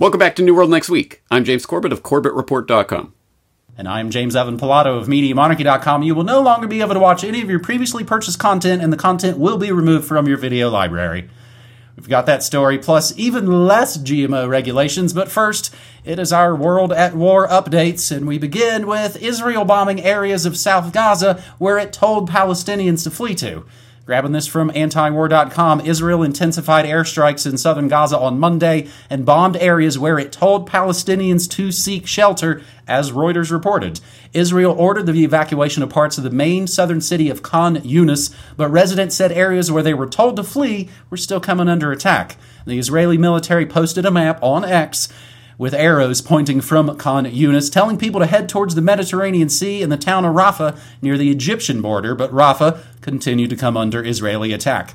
Welcome back to New World Next Week. I'm James Corbett of CorbettReport.com. And I'm James Evan Pilato of MediaMonarchy.com. You will no longer be able to watch any of your previously purchased content, and the content will be removed from your video library. We've got that story, plus even less GMO regulations. But first, it is our World at War updates, and we begin with Israel bombing areas of South Gaza where it told Palestinians to flee to. Grabbing this from antiwar.com, Israel intensified airstrikes in southern Gaza on Monday and bombed areas where it told Palestinians to seek shelter, as Reuters reported. Israel ordered the evacuation of parts of the main southern city of Khan Yunis, but residents said areas where they were told to flee were still coming under attack. The Israeli military posted a map on X with arrows pointing from Khan Yunis, telling people to head towards the Mediterranean Sea and the town of Rafah near the Egyptian border, but Rafah continued to come under Israeli attack.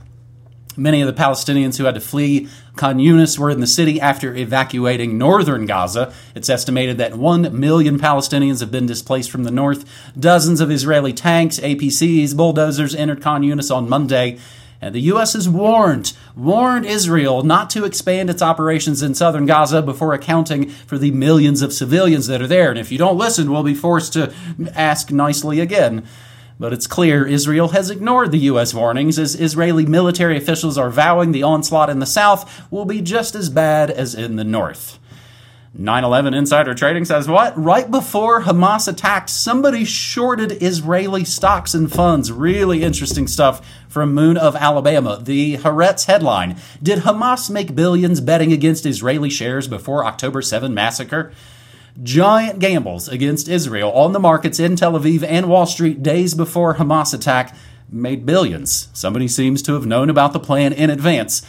Many of the Palestinians who had to flee Khan Yunis were in the city after evacuating northern Gaza. It's estimated that 1 million Palestinians have been displaced from the north. Dozens of Israeli tanks, APCs, bulldozers entered Khan Yunis on Monday. And the U.S. has warned, warned Israel not to expand its operations in southern Gaza before accounting for the millions of civilians that are there. And if you don't listen, we'll be forced to ask nicely again. But it's clear Israel has ignored the U.S. warnings as Israeli military officials are vowing the onslaught in the south will be just as bad as in the north. 9 11 Insider Trading says what? Right before Hamas attacked, somebody shorted Israeli stocks and funds. Really interesting stuff from Moon of Alabama. The Haaretz headline Did Hamas make billions betting against Israeli shares before October 7 massacre? Giant gambles against Israel on the markets in Tel Aviv and Wall Street days before Hamas attack made billions. Somebody seems to have known about the plan in advance.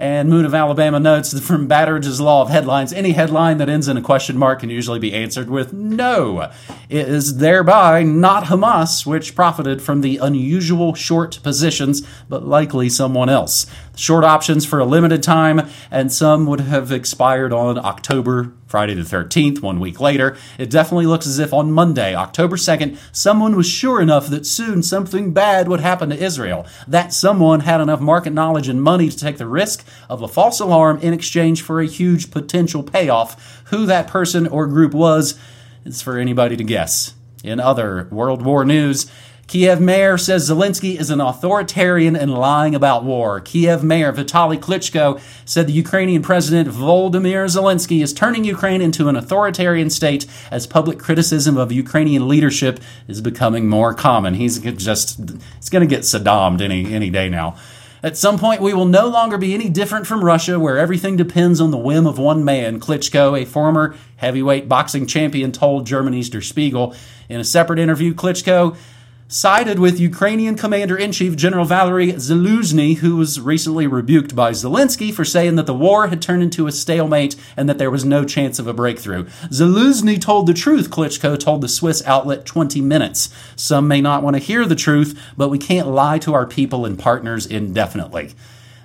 And Moon of Alabama notes from Betteridge's law of headlines, any headline that ends in a question mark can usually be answered with no. It is thereby not Hamas, which profited from the unusual short positions, but likely someone else. Short options for a limited time, and some would have expired on October Friday the 13th, one week later. It definitely looks as if on Monday, October 2nd, someone was sure enough that soon something bad would happen to Israel. That someone had enough market knowledge and money to take the risk of a false alarm in exchange for a huge potential payoff. Who that person or group was is for anybody to guess. In other World War news, Kiev mayor says Zelensky is an authoritarian and lying about war. Kiev mayor Vitaly Klitschko said the Ukrainian president Volodymyr Zelensky is turning Ukraine into an authoritarian state as public criticism of Ukrainian leadership is becoming more common. He's just it's going to get Saddammed any any day now. At some point, we will no longer be any different from Russia, where everything depends on the whim of one man. Klitschko, a former heavyweight boxing champion, told German Easter Spiegel. In a separate interview, Klitschko sided with Ukrainian Commander in Chief General Valery Zaluzhny, who was recently rebuked by Zelensky for saying that the war had turned into a stalemate and that there was no chance of a breakthrough. Zaluzhny told the truth, Klitschko told the Swiss outlet 20 Minutes. Some may not want to hear the truth, but we can't lie to our people and partners indefinitely.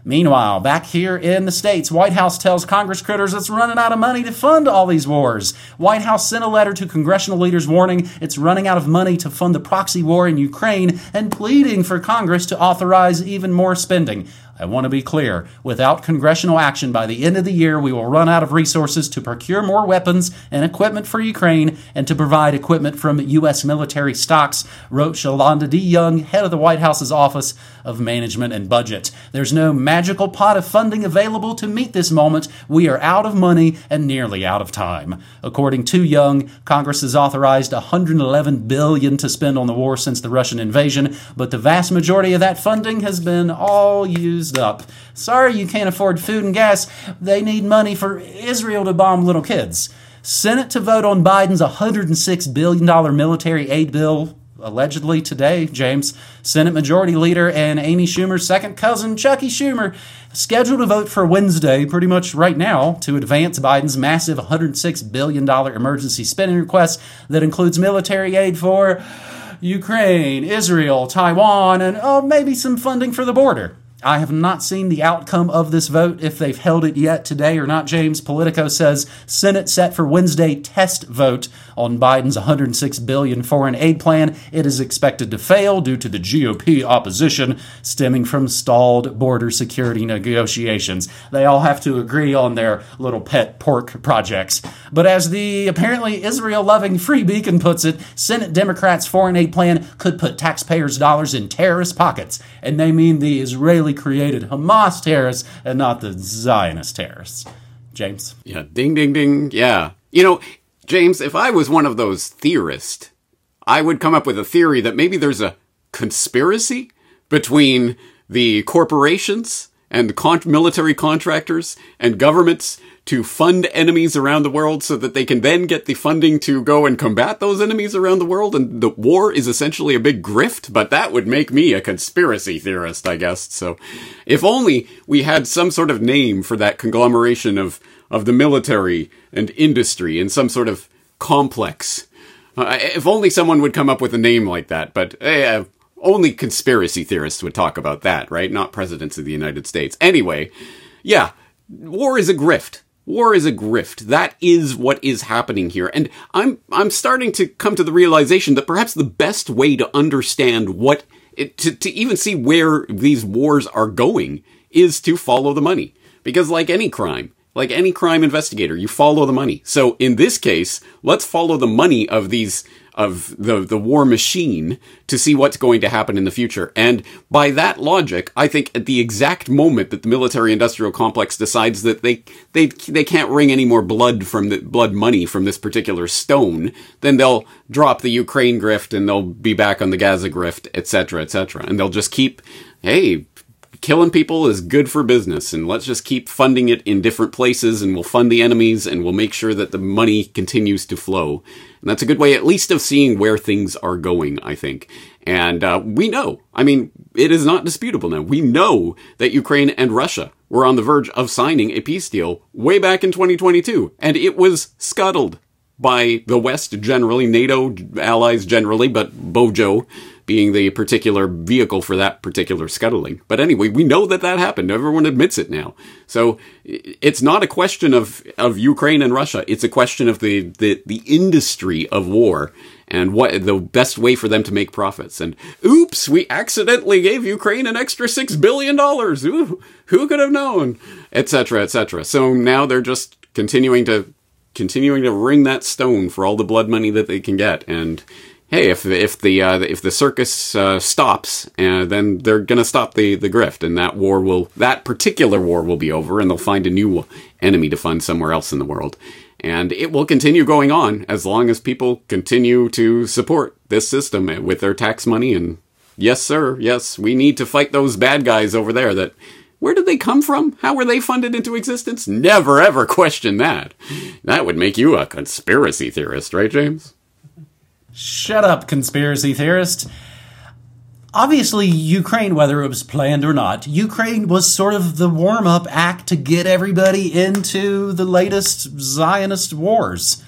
Meanwhile, back here in the States, White House tells Congress critters it's running out of money to fund all these wars. White House sent a letter to congressional leaders warning it's running out of money to fund the proxy war in Ukraine and pleading for Congress to authorize even more spending. I want to be clear. Without congressional action by the end of the year, we will run out of resources to procure more weapons and equipment for Ukraine and to provide equipment from U.S. military stocks, wrote Shalonda D. Young, head of the White House's Office of Management and Budget. There's no magical pot of funding available to meet this moment. We are out of money and nearly out of time. According to Young, Congress has authorized 111 billion to spend on the war since the Russian invasion, but the vast majority of that funding has been all used used up. Sorry you can't afford food and gas. They need money for Israel to bomb little kids. Senate to vote on Biden's $106 billion military aid bill allegedly today, James. Senate Majority Leader and Amy Schumer's second cousin, Chucky Schumer, scheduled to vote for Wednesday, pretty much right now, to advance Biden's massive $106 billion emergency spending request that includes military aid for Ukraine, Israel, Taiwan, and oh, maybe some funding for the border. I have not seen the outcome of this vote, if they've held it yet today or not, James. Politico says Senate set for Wednesday test vote on Biden's 106 billion foreign aid plan. It is expected to fail due to the GOP opposition stemming from stalled border security negotiations. They all have to agree on their little pet pork projects. But as the apparently Israel loving Free Beacon puts it, Senate Democrats' foreign aid plan could put taxpayers' dollars in terrorist pockets. And they mean the Israeli created Hamas terrorists and not the Zionist terrorists. James? Yeah, ding, ding, ding. Yeah. You know, James, if I was one of those theorists, I would come up with a theory that maybe there's a conspiracy between the corporations and con- military contractors and governments to fund enemies around the world so that they can then get the funding to go and combat those enemies around the world. And the war is essentially a big grift, but that would make me a conspiracy theorist, I guess. So if only we had some sort of name for that conglomeration of, of the military and industry in some sort of complex. Uh, if only someone would come up with a name like that, but uh, only conspiracy theorists would talk about that, right? Not presidents of the United States. Anyway, yeah, war is a grift. War is a grift. That is what is happening here. And I'm, I'm starting to come to the realization that perhaps the best way to understand what, it, to, to even see where these wars are going is to follow the money. Because like any crime, like any crime investigator, you follow the money. So in this case, let's follow the money of these of the the war machine to see what's going to happen in the future. And by that logic, I think at the exact moment that the military industrial complex decides that they they they can't wring any more blood from the blood money from this particular stone, then they'll drop the Ukraine grift and they'll be back on the Gaza grift, etc., etc. And they'll just keep hey, killing people is good for business and let's just keep funding it in different places and we'll fund the enemies and we'll make sure that the money continues to flow. And that's a good way at least of seeing where things are going, I think. And uh, we know, I mean, it is not disputable now. We know that Ukraine and Russia were on the verge of signing a peace deal way back in 2022 and it was scuttled by the West generally, NATO allies generally, but Bojo being the particular vehicle for that particular scuttling. But anyway, we know that that happened. Everyone admits it now. So it's not a question of, of Ukraine and Russia. It's a question of the, the, the industry of war and what the best way for them to make profits. And oops, we accidentally gave Ukraine an extra six billion dollars. Ooh, who could have known? Etc. Etc. So now they're just continuing to continuing to wring that stone for all the blood money that they can get. And hey, if if the uh, if the circus uh, stops, uh, then they're going to stop the the grift, and that war will that particular war will be over, and they'll find a new enemy to fund somewhere else in the world. And it will continue going on as long as people continue to support this system with their tax money. And yes, sir, yes, we need to fight those bad guys over there that where did they come from? How were they funded into existence? Never ever question that. That would make you a conspiracy theorist, right, James? Shut up, conspiracy theorist. Obviously, Ukraine, whether it was planned or not, Ukraine was sort of the warm up act to get everybody into the latest Zionist wars.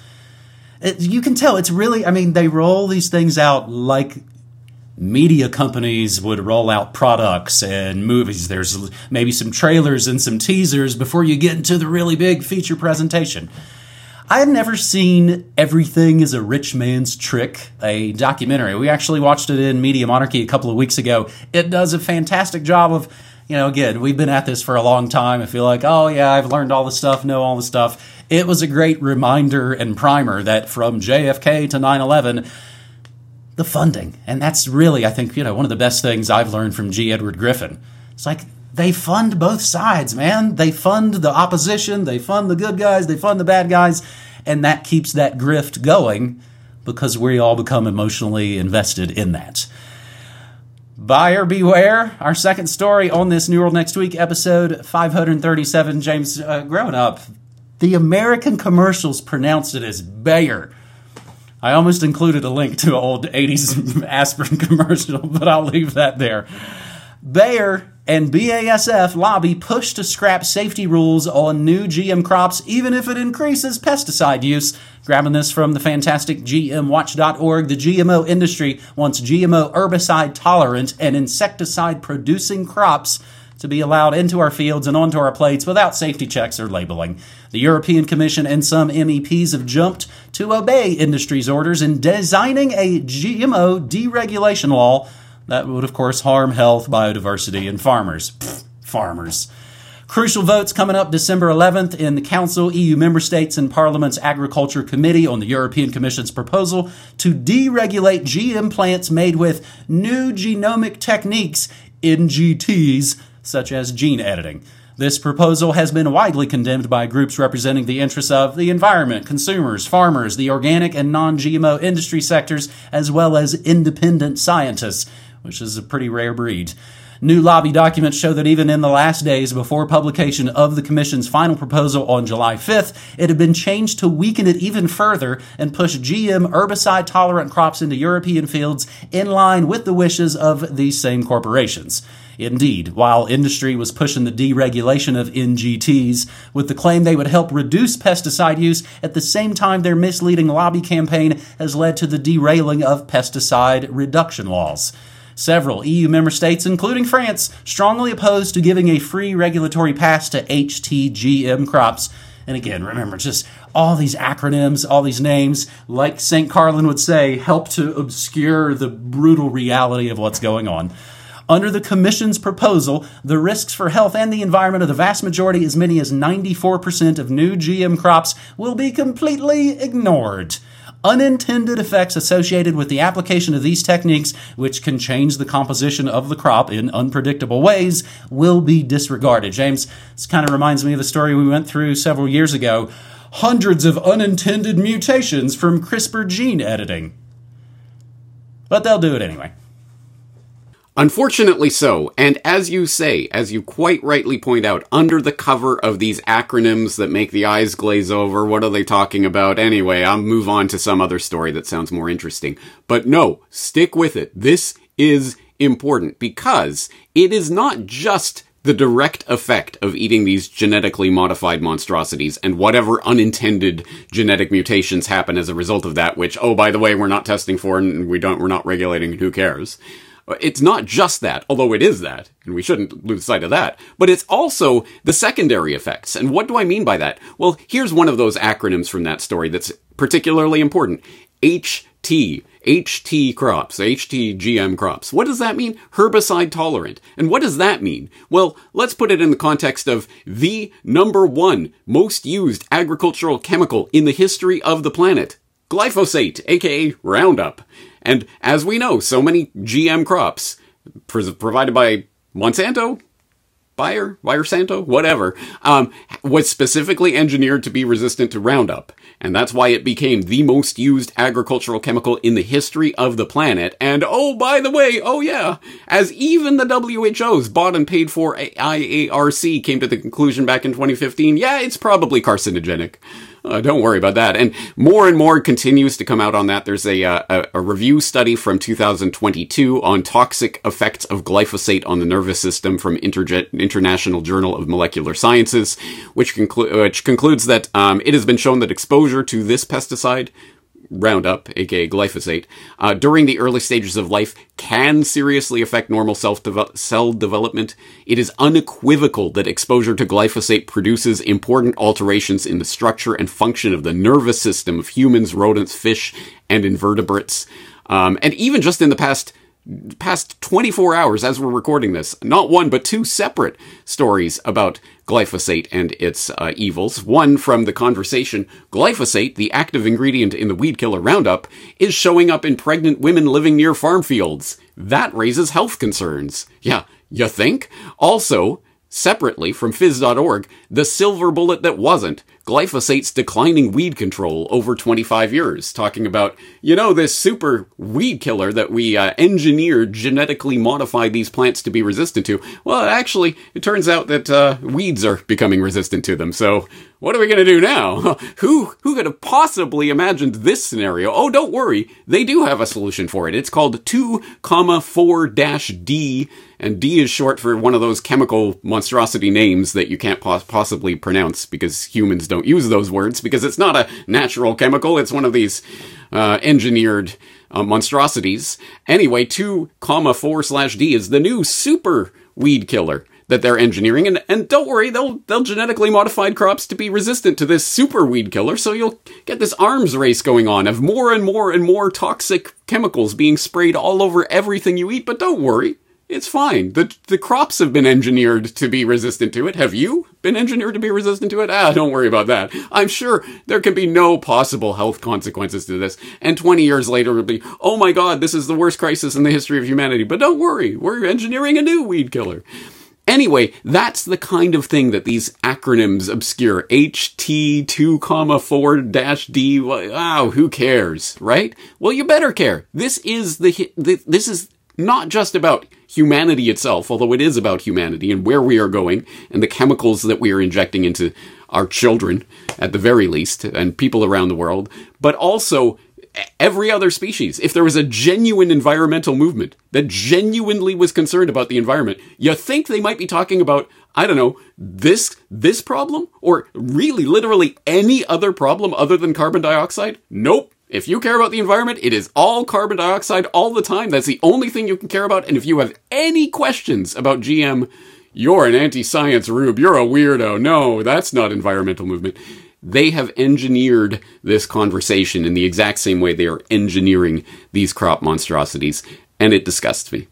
It, you can tell it's really, I mean, they roll these things out like media companies would roll out products and movies. There's maybe some trailers and some teasers before you get into the really big feature presentation. I had never seen Everything is a Rich Man's Trick, a documentary. We actually watched it in Media Monarchy a couple of weeks ago. It does a fantastic job of, you know, again, we've been at this for a long time. I feel like, oh, yeah, I've learned all the stuff, know all the stuff. It was a great reminder and primer that from JFK to 9 11, the funding. And that's really, I think, you know, one of the best things I've learned from G. Edward Griffin. It's like they fund both sides, man. They fund the opposition, they fund the good guys, they fund the bad guys, and that keeps that grift going because we all become emotionally invested in that. Buyer beware. Our second story on this New World Next Week episode 537. James, uh, growing up, the American commercials pronounced it as Bayer. I almost included a link to an old 80s aspirin commercial, but I'll leave that there. Bayer and BASF lobby push to scrap safety rules on new GM crops, even if it increases pesticide use. Grabbing this from the fantastic GMWatch.org, the GMO industry wants GMO herbicide tolerant and insecticide producing crops to be allowed into our fields and onto our plates without safety checks or labeling. The European Commission and some MEPs have jumped to obey industry's orders in designing a GMO deregulation law that would, of course, harm health, biodiversity, and farmers. Pfft, farmers. Crucial votes coming up December 11th in the Council, EU member states, and Parliament's Agriculture Committee on the European Commission's proposal to deregulate GM plants made with new genomic techniques, NGTs, such as gene editing. This proposal has been widely condemned by groups representing the interests of the environment, consumers, farmers, the organic and non GMO industry sectors, as well as independent scientists, which is a pretty rare breed. New lobby documents show that even in the last days before publication of the Commission's final proposal on July 5th, it had been changed to weaken it even further and push GM herbicide tolerant crops into European fields in line with the wishes of these same corporations. Indeed, while industry was pushing the deregulation of NGTs with the claim they would help reduce pesticide use, at the same time their misleading lobby campaign has led to the derailing of pesticide reduction laws. Several EU member states, including France, strongly opposed to giving a free regulatory pass to HTGM crops. And again, remember, just all these acronyms, all these names, like St. Carlin would say, help to obscure the brutal reality of what's going on. Under the Commission's proposal, the risks for health and the environment of the vast majority, as many as 94% of new GM crops, will be completely ignored unintended effects associated with the application of these techniques, which can change the composition of the crop in unpredictable ways, will be disregarded. James, this kind of reminds me of the story we went through several years ago hundreds of unintended mutations from CRISPR gene editing. But they'll do it anyway. Unfortunately so, and as you say, as you quite rightly point out, under the cover of these acronyms that make the eyes glaze over, what are they talking about anyway? I'll move on to some other story that sounds more interesting. But no, stick with it. This is important because it is not just the direct effect of eating these genetically modified monstrosities and whatever unintended genetic mutations happen as a result of that, which, oh, by the way, we're not testing for and we don't, we're not regulating who cares. It's not just that, although it is that, and we shouldn't lose sight of that, but it's also the secondary effects. And what do I mean by that? Well, here's one of those acronyms from that story that's particularly important. HT. HT crops, HTGM crops. What does that mean? Herbicide tolerant. And what does that mean? Well, let's put it in the context of the number one most used agricultural chemical in the history of the planet. Glyphosate, aka Roundup. And as we know, so many GM crops provided by Monsanto, Bayer, Bayer Santo, whatever, um, was specifically engineered to be resistant to Roundup. And that's why it became the most used agricultural chemical in the history of the planet. And oh, by the way, oh yeah, as even the WHO's bought and paid for IARC came to the conclusion back in 2015, yeah, it's probably carcinogenic. Uh, don't worry about that. And more and more continues to come out on that. There's a, uh, a, review study from 2022 on toxic effects of glyphosate on the nervous system from Interge- International Journal of Molecular Sciences, which, conclu- which concludes that um, it has been shown that exposure to this pesticide Roundup, aka glyphosate, uh, during the early stages of life can seriously affect normal cell development. It is unequivocal that exposure to glyphosate produces important alterations in the structure and function of the nervous system of humans, rodents, fish, and invertebrates. Um, and even just in the past past 24 hours as we're recording this, not one but two separate stories about glyphosate and its uh, evils. One from the conversation glyphosate, the active ingredient in the weed killer Roundup, is showing up in pregnant women living near farm fields. That raises health concerns. Yeah, you think? Also, Separately from phys.org, the silver bullet that wasn't, glyphosate's declining weed control over 25 years, talking about, you know, this super weed killer that we uh, engineered, genetically modified these plants to be resistant to. Well, actually, it turns out that uh, weeds are becoming resistant to them. So, what are we going to do now? who who could have possibly imagined this scenario? Oh, don't worry, they do have a solution for it. It's called 2, comma 4 dash D and D is short for one of those chemical monstrosity names that you can't pos- possibly pronounce because humans don't use those words because it's not a natural chemical. It's one of these uh, engineered uh, monstrosities. Anyway, 2 comma 4 slash D is the new super weed killer that they're engineering. And, and don't worry, they'll, they'll genetically modified crops to be resistant to this super weed killer. So you'll get this arms race going on of more and more and more toxic chemicals being sprayed all over everything you eat. But don't worry. It's fine. The the crops have been engineered to be resistant to it. Have you been engineered to be resistant to it? Ah, don't worry about that. I'm sure there can be no possible health consequences to this. And 20 years later it'll be, "Oh my god, this is the worst crisis in the history of humanity." But don't worry, we're engineering a new weed killer. Anyway, that's the kind of thing that these acronyms obscure. HT2, comma 4 dash D. Wow, who cares, right? Well, you better care. This is the, this is not just about humanity itself, although it is about humanity and where we are going and the chemicals that we are injecting into our children, at the very least, and people around the world, but also every other species. If there was a genuine environmental movement that genuinely was concerned about the environment, you think they might be talking about, I don't know, this, this problem? Or really, literally any other problem other than carbon dioxide? Nope. If you care about the environment, it is all carbon dioxide all the time. That's the only thing you can care about. And if you have any questions about GM, you're an anti-science rube. You're a weirdo. No, that's not environmental movement. They have engineered this conversation in the exact same way they are engineering these crop monstrosities. And it disgusts me.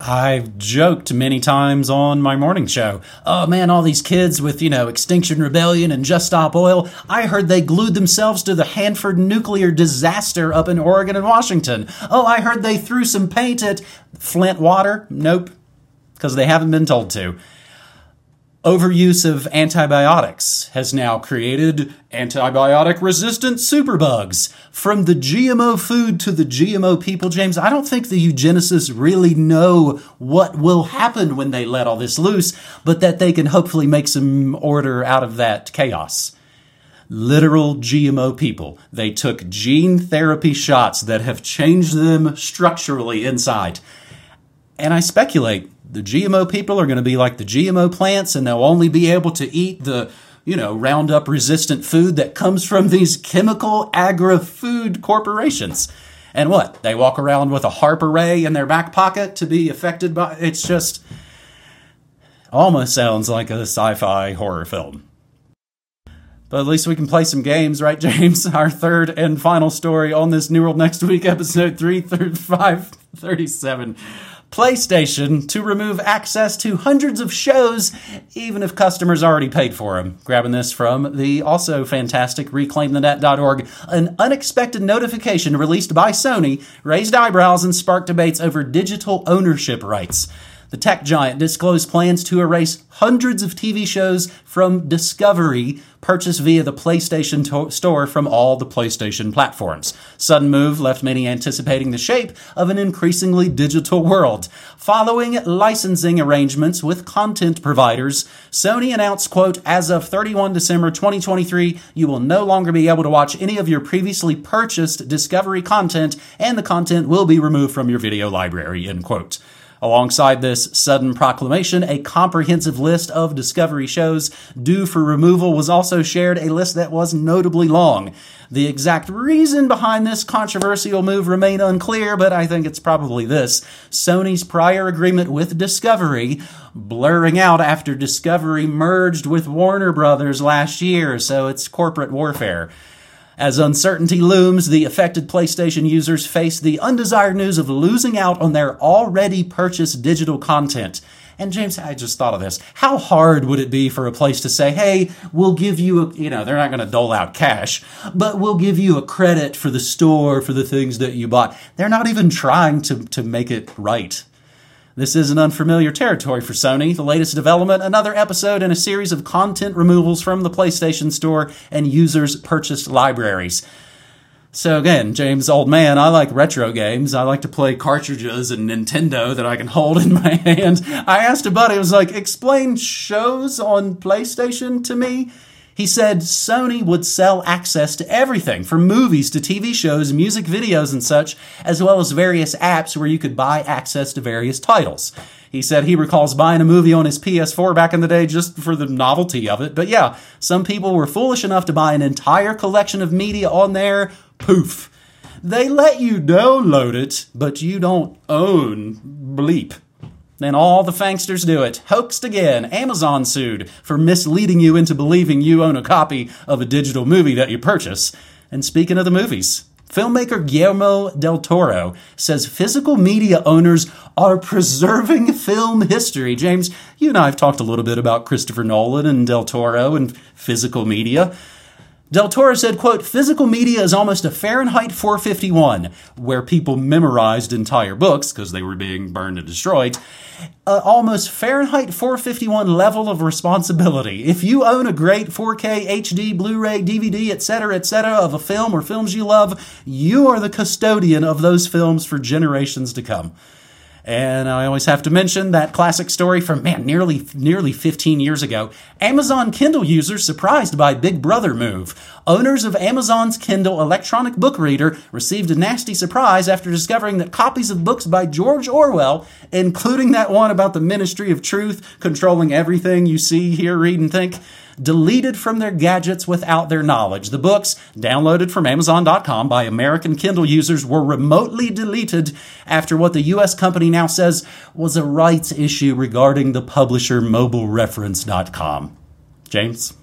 I've joked many times on my morning show. Oh man, all these kids with, you know, Extinction Rebellion and Just Stop Oil. I heard they glued themselves to the Hanford nuclear disaster up in Oregon and Washington. Oh, I heard they threw some paint at Flint water. Nope. Because they haven't been told to overuse of antibiotics has now created antibiotic resistant superbugs. From the GMO food to the GMO people, James, I don't think the eugenicists really know what will happen when they let all this loose, but that they can hopefully make some order out of that chaos. Literal GMO people. They took gene therapy shots that have changed them structurally inside. And I speculate the GMO people are going to be like the GMO plants and they'll only be able to eat the, you know, Roundup resistant food that comes from these chemical agri food corporations. And what? They walk around with a HAARP array in their back pocket to be affected by it's just almost sounds like a sci-fi horror film. But at least we can play some games, right, James? Our third and final story on this New World Next Week, episode 33537. PlayStation to remove access to hundreds of shows, even if customers already paid for them. Grabbing this from the also fantastic ReclaimTheNet.org. An unexpected notification released by Sony raised eyebrows and sparked debates over digital ownership rights the tech giant disclosed plans to erase hundreds of TV shows from Discovery purchased via the PlayStation to- Store from all the PlayStation platforms. Sudden move left many anticipating the shape of an increasingly digital world. Following licensing arrangements with content providers, Sony announced, quote, as of 31 December 2023, you will no longer be able to watch any of your previously purchased Discovery content and the content will be removed from your video library, end quote. Alongside this sudden proclamation, a comprehensive list of Discovery shows due for removal was also shared, a list that was notably long. The exact reason behind this controversial move remain unclear, but I think it's probably this. Sony's prior agreement with Discovery blurring out after Discovery merged with Warner Brothers last year, so it's corporate warfare. As uncertainty looms, the affected PlayStation users face the undesired news of losing out on their already purchased digital content. And James, I just thought of this. How hard would it be for a place to say, hey, we'll give you a, you know, they're not going to dole out cash, but we'll give you a credit for the store for the things that you bought. They're not even trying to, to make it right. This is an unfamiliar territory for Sony. The latest development, another episode in a series of content removals from the PlayStation Store and users' purchased libraries. So again, James, old man, I like retro games. I like to play cartridges and Nintendo that I can hold in my hand. I asked a buddy, I was like, explain shows on PlayStation to me. He said Sony would sell access to everything from movies to TV shows, music videos, and such, as well as various apps where you could buy access to various titles. He said he recalls buying a movie on his PS4 back in the day just for the novelty of it. But yeah, some people were foolish enough to buy an entire collection of media on there. Poof. They let you download it, but you don't own bleep. Then all the fanksters do it. Hoaxed again. Amazon sued for misleading you into believing you own a copy of a digital movie that you purchase. And speaking of the movies, filmmaker Guillermo del Toro says physical media owners are preserving film history. James, you and I have talked a little bit about Christopher Nolan and del Toro and physical media. Del Toro said, quote, physical media is almost a Fahrenheit 451, where people memorized entire books because they were being burned and destroyed. Uh, almost Fahrenheit 451 level of responsibility. If you own a great 4K, HD, Blu-ray, DVD, etc., etc., of a film or films you love, you are the custodian of those films for generations to come. And I always have to mention that classic story from man nearly nearly 15 years ago. Amazon Kindle users surprised by Big Brother move. Owners of Amazon's Kindle electronic book reader received a nasty surprise after discovering that copies of books by George Orwell, including that one about the Ministry of Truth controlling everything you see, hear, read, and think, deleted from their gadgets without their knowledge. The books, downloaded from Amazon.com by American Kindle users, were remotely deleted after what the U.S. company now says was a rights issue regarding the publisher MobileReference.com. James?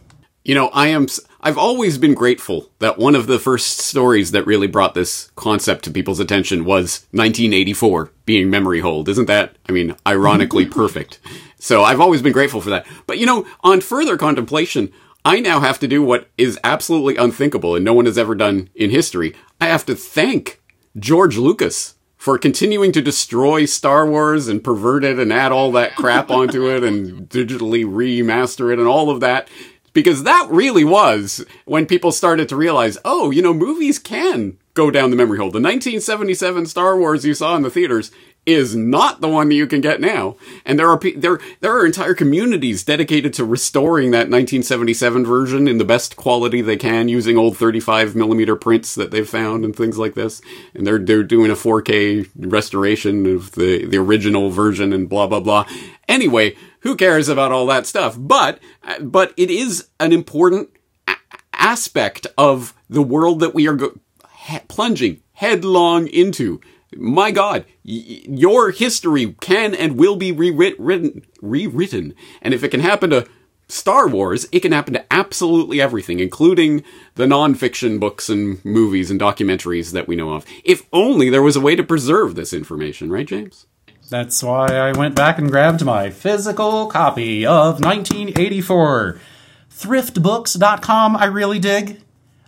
You know, I am. I've always been grateful that one of the first stories that really brought this concept to people's attention was 1984 being memory hold. Isn't that, I mean, ironically perfect? So I've always been grateful for that. But you know, on further contemplation, I now have to do what is absolutely unthinkable and no one has ever done in history. I have to thank George Lucas for continuing to destroy Star Wars and pervert it and add all that crap onto it and digitally remaster it and all of that. Because that really was when people started to realize, oh, you know, movies can go down the memory hole. The 1977 Star Wars you saw in the theaters is not the one that you can get now. And there are there there are entire communities dedicated to restoring that 1977 version in the best quality they can using old 35 millimeter prints that they've found and things like this. And they're they're doing a 4K restoration of the the original version and blah blah blah. Anyway, who cares about all that stuff? But but it is an important a- aspect of the world that we are go- he- plunging headlong into my God, y- your history can and will be rewritten, rewritten. And if it can happen to Star Wars, it can happen to absolutely everything, including the nonfiction books and movies and documentaries that we know of. If only there was a way to preserve this information, right, James? That's why I went back and grabbed my physical copy of 1984. Thriftbooks.com, I really dig.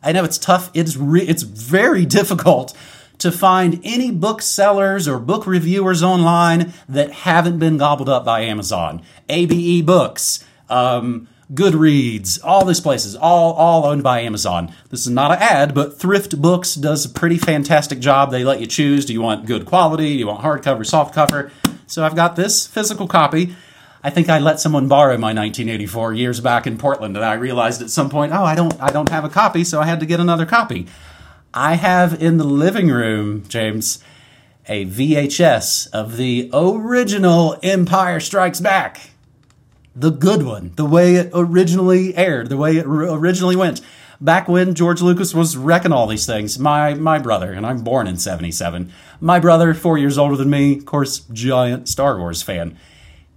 I know it's tough. It's re- it's very difficult to find any booksellers or book reviewers online that haven't been gobbled up by Amazon. ABE Books, um, Goodreads, all these places, all all owned by Amazon. This is not an ad, but Thrift Books does a pretty fantastic job. They let you choose: do you want good quality? Do you want hardcover, softcover? So I've got this physical copy. I think I let someone borrow my 1984 years back in Portland, and I realized at some point, oh, I don't, I don't have a copy, so I had to get another copy. I have in the living room, James, a VHS of the original Empire Strikes Back. The good one, the way it originally aired, the way it originally went. Back when George Lucas was wrecking all these things. My my brother, and I'm born in 77. My brother, 4 years older than me, of course, giant Star Wars fan.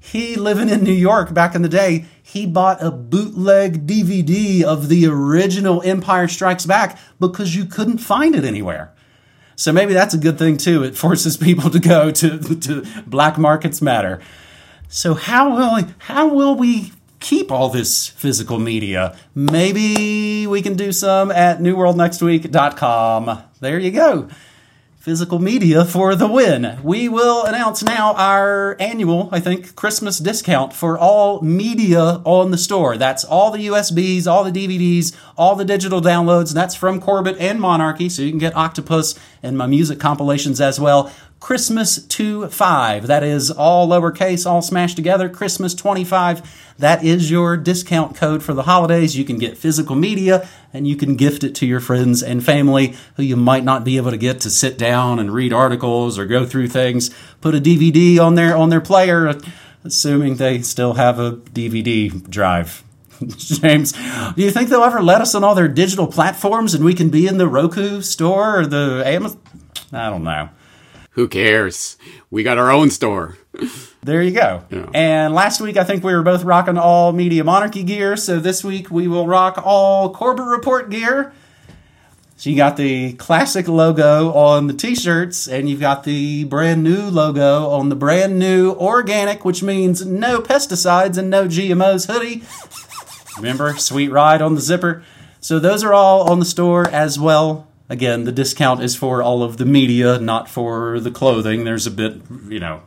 He living in New York back in the day, he bought a bootleg DVD of the original Empire Strikes Back because you couldn't find it anywhere. So maybe that's a good thing too. It forces people to go to, to black markets matter. So how will how will we keep all this physical media? Maybe we can do some at newworldnextweek.com. There you go physical media for the win. We will announce now our annual, I think, Christmas discount for all media on the store. That's all the USBs, all the DVDs, all the digital downloads. That's from Corbett and Monarchy, so you can get Octopus and my music compilations as well. Christmas 25. That is all lowercase, all smashed together. Christmas 25. That is your discount code for the holidays. You can get physical media and you can gift it to your friends and family who you might not be able to get to sit down and read articles or go through things. Put a DVD on their on their player, assuming they still have a DVD drive. James, do you think they'll ever let us on all their digital platforms and we can be in the Roku store or the Amazon? I don't know. Who cares? We got our own store. There you go. Yeah. And last week, I think we were both rocking all Media Monarchy gear. So this week, we will rock all Corbett Report gear. So you got the classic logo on the t-shirts, and you've got the brand new logo on the brand new organic, which means no pesticides and no GMOs hoodie. Remember, sweet ride on the zipper. So those are all on the store as well. Again, the discount is for all of the media, not for the clothing. There's a bit, you know,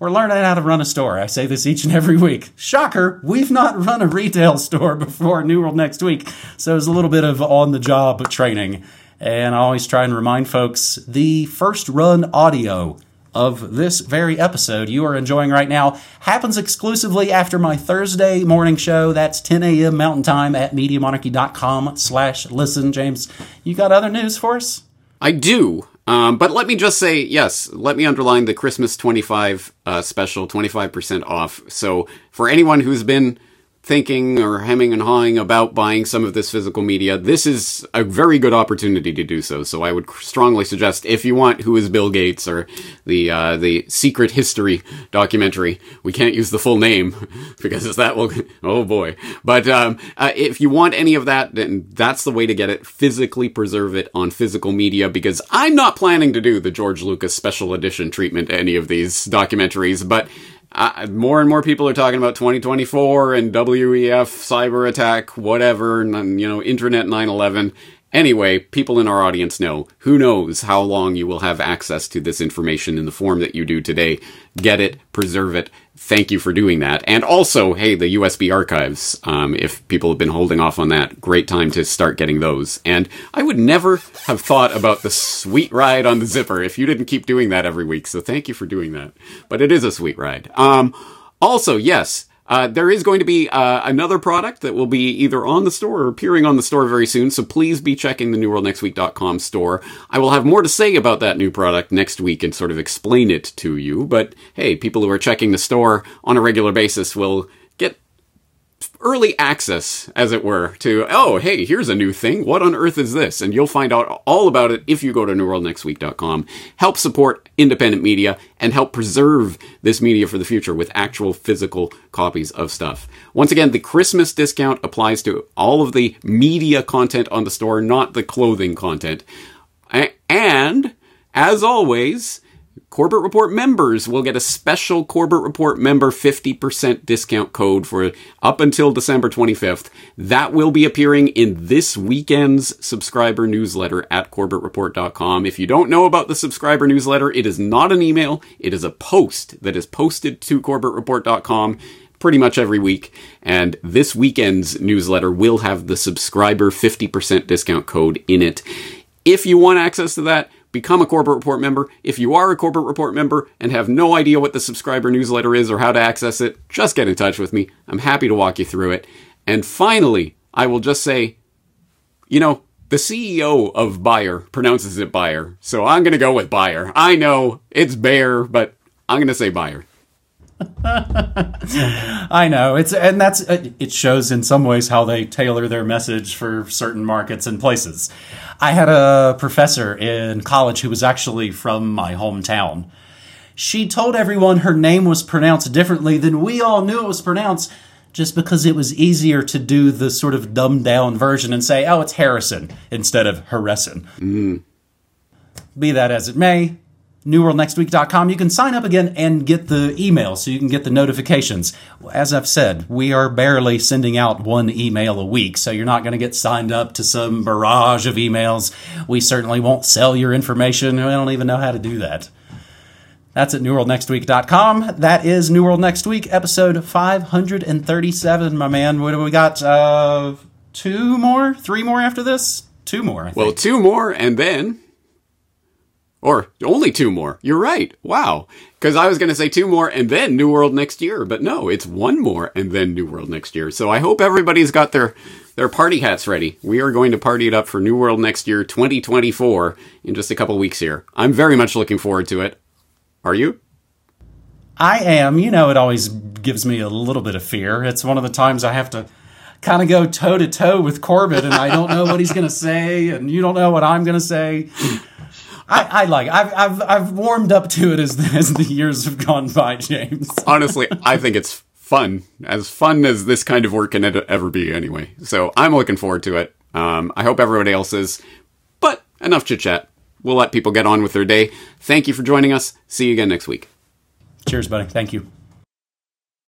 we're learning how to run a store. I say this each and every week. Shocker, we've not run a retail store before New World next week. So it's a little bit of on the job training. And I always try and remind folks the first run audio of this very episode you are enjoying right now happens exclusively after my Thursday morning show. That's 10 a.m. Mountain Time at MediaMonarchy.com slash listen. James, you got other news for us? I do. Um, but let me just say, yes, let me underline the Christmas 25 uh, special, 25% off. So for anyone who's been thinking or hemming and hawing about buying some of this physical media, this is a very good opportunity to do so. So I would strongly suggest if you want Who is Bill Gates or the uh, the Secret History documentary, we can't use the full name because that will oh boy. But um, uh, if you want any of that, then that's the way to get it. Physically preserve it on physical media because I'm not planning to do the George Lucas special edition treatment to any of these documentaries, but uh, more and more people are talking about 2024 and WEF cyber attack, whatever, and you know, internet 9/11. Anyway, people in our audience know. Who knows how long you will have access to this information in the form that you do today? Get it, preserve it. Thank you for doing that. And also, hey, the USB archives. Um, if people have been holding off on that, great time to start getting those. And I would never have thought about the sweet ride on the zipper if you didn't keep doing that every week. So thank you for doing that. But it is a sweet ride. Um, also, yes, uh, there is going to be uh, another product that will be either on the store or appearing on the store very soon, so please be checking the newworldnextweek.com store. I will have more to say about that new product next week and sort of explain it to you, but hey, people who are checking the store on a regular basis will early access, as it were, to, oh, hey, here's a new thing. What on earth is this? And you'll find out all about it if you go to newworldnextweek.com. Help support independent media and help preserve this media for the future with actual physical copies of stuff. Once again, the Christmas discount applies to all of the media content on the store, not the clothing content. And, as always, Corbett Report members will get a special Corbett Report member 50% discount code for up until December 25th. That will be appearing in this weekend's subscriber newsletter at CorbettReport.com. If you don't know about the subscriber newsletter, it is not an email, it is a post that is posted to CorbettReport.com pretty much every week. And this weekend's newsletter will have the subscriber 50% discount code in it. If you want access to that, become a Corbett Report member. If you are a Corbett Report member and have no idea what the subscriber newsletter is or how to access it, just get in touch with me. I'm happy to walk you through it. And finally, I will just say, you know, the CEO of Bayer pronounces it Bayer, so I'm going to go with Bayer. I know it's Bayer, but I'm going to say Bayer. I know it's and that's it shows in some ways how they tailor their message for certain markets and places. I had a professor in college who was actually from my hometown. She told everyone her name was pronounced differently than we all knew it was pronounced just because it was easier to do the sort of dumbed down version and say, oh, it's Harrison instead of Harrison. Mm. Be that as it may, newworldnextweek.com. You can sign up again and get the email so you can get the notifications. As I've said, we are barely sending out one email a week, so you're not going to get signed up to some barrage of emails. We certainly won't sell your information. We don't even know how to do that. That's at newworldnextweek.com. That is New World Next Week, episode 537, my man. What do we got? Uh, two more? Three more after this? Two more. Well, two more, and then or only two more. You're right. Wow. Because I was going to say two more and then New World next year, but no, it's one more and then New World next year. So I hope everybody's got their their party hats ready. We are going to party it up for New World next year, 2024, in just a couple weeks here. I'm very much looking forward to it. Are you? I am. You know, it always gives me a little bit of fear. It's one of the times I have to kind of go toe to toe with Corbett, and I don't know what he's going to say, and you don't know what I'm going to say. I, I like. It. I've I've I've warmed up to it as as the years have gone by, James. Honestly, I think it's fun, as fun as this kind of work can ever be, anyway. So I'm looking forward to it. Um, I hope everybody else is. But enough chit chat. We'll let people get on with their day. Thank you for joining us. See you again next week. Cheers, buddy. Thank you.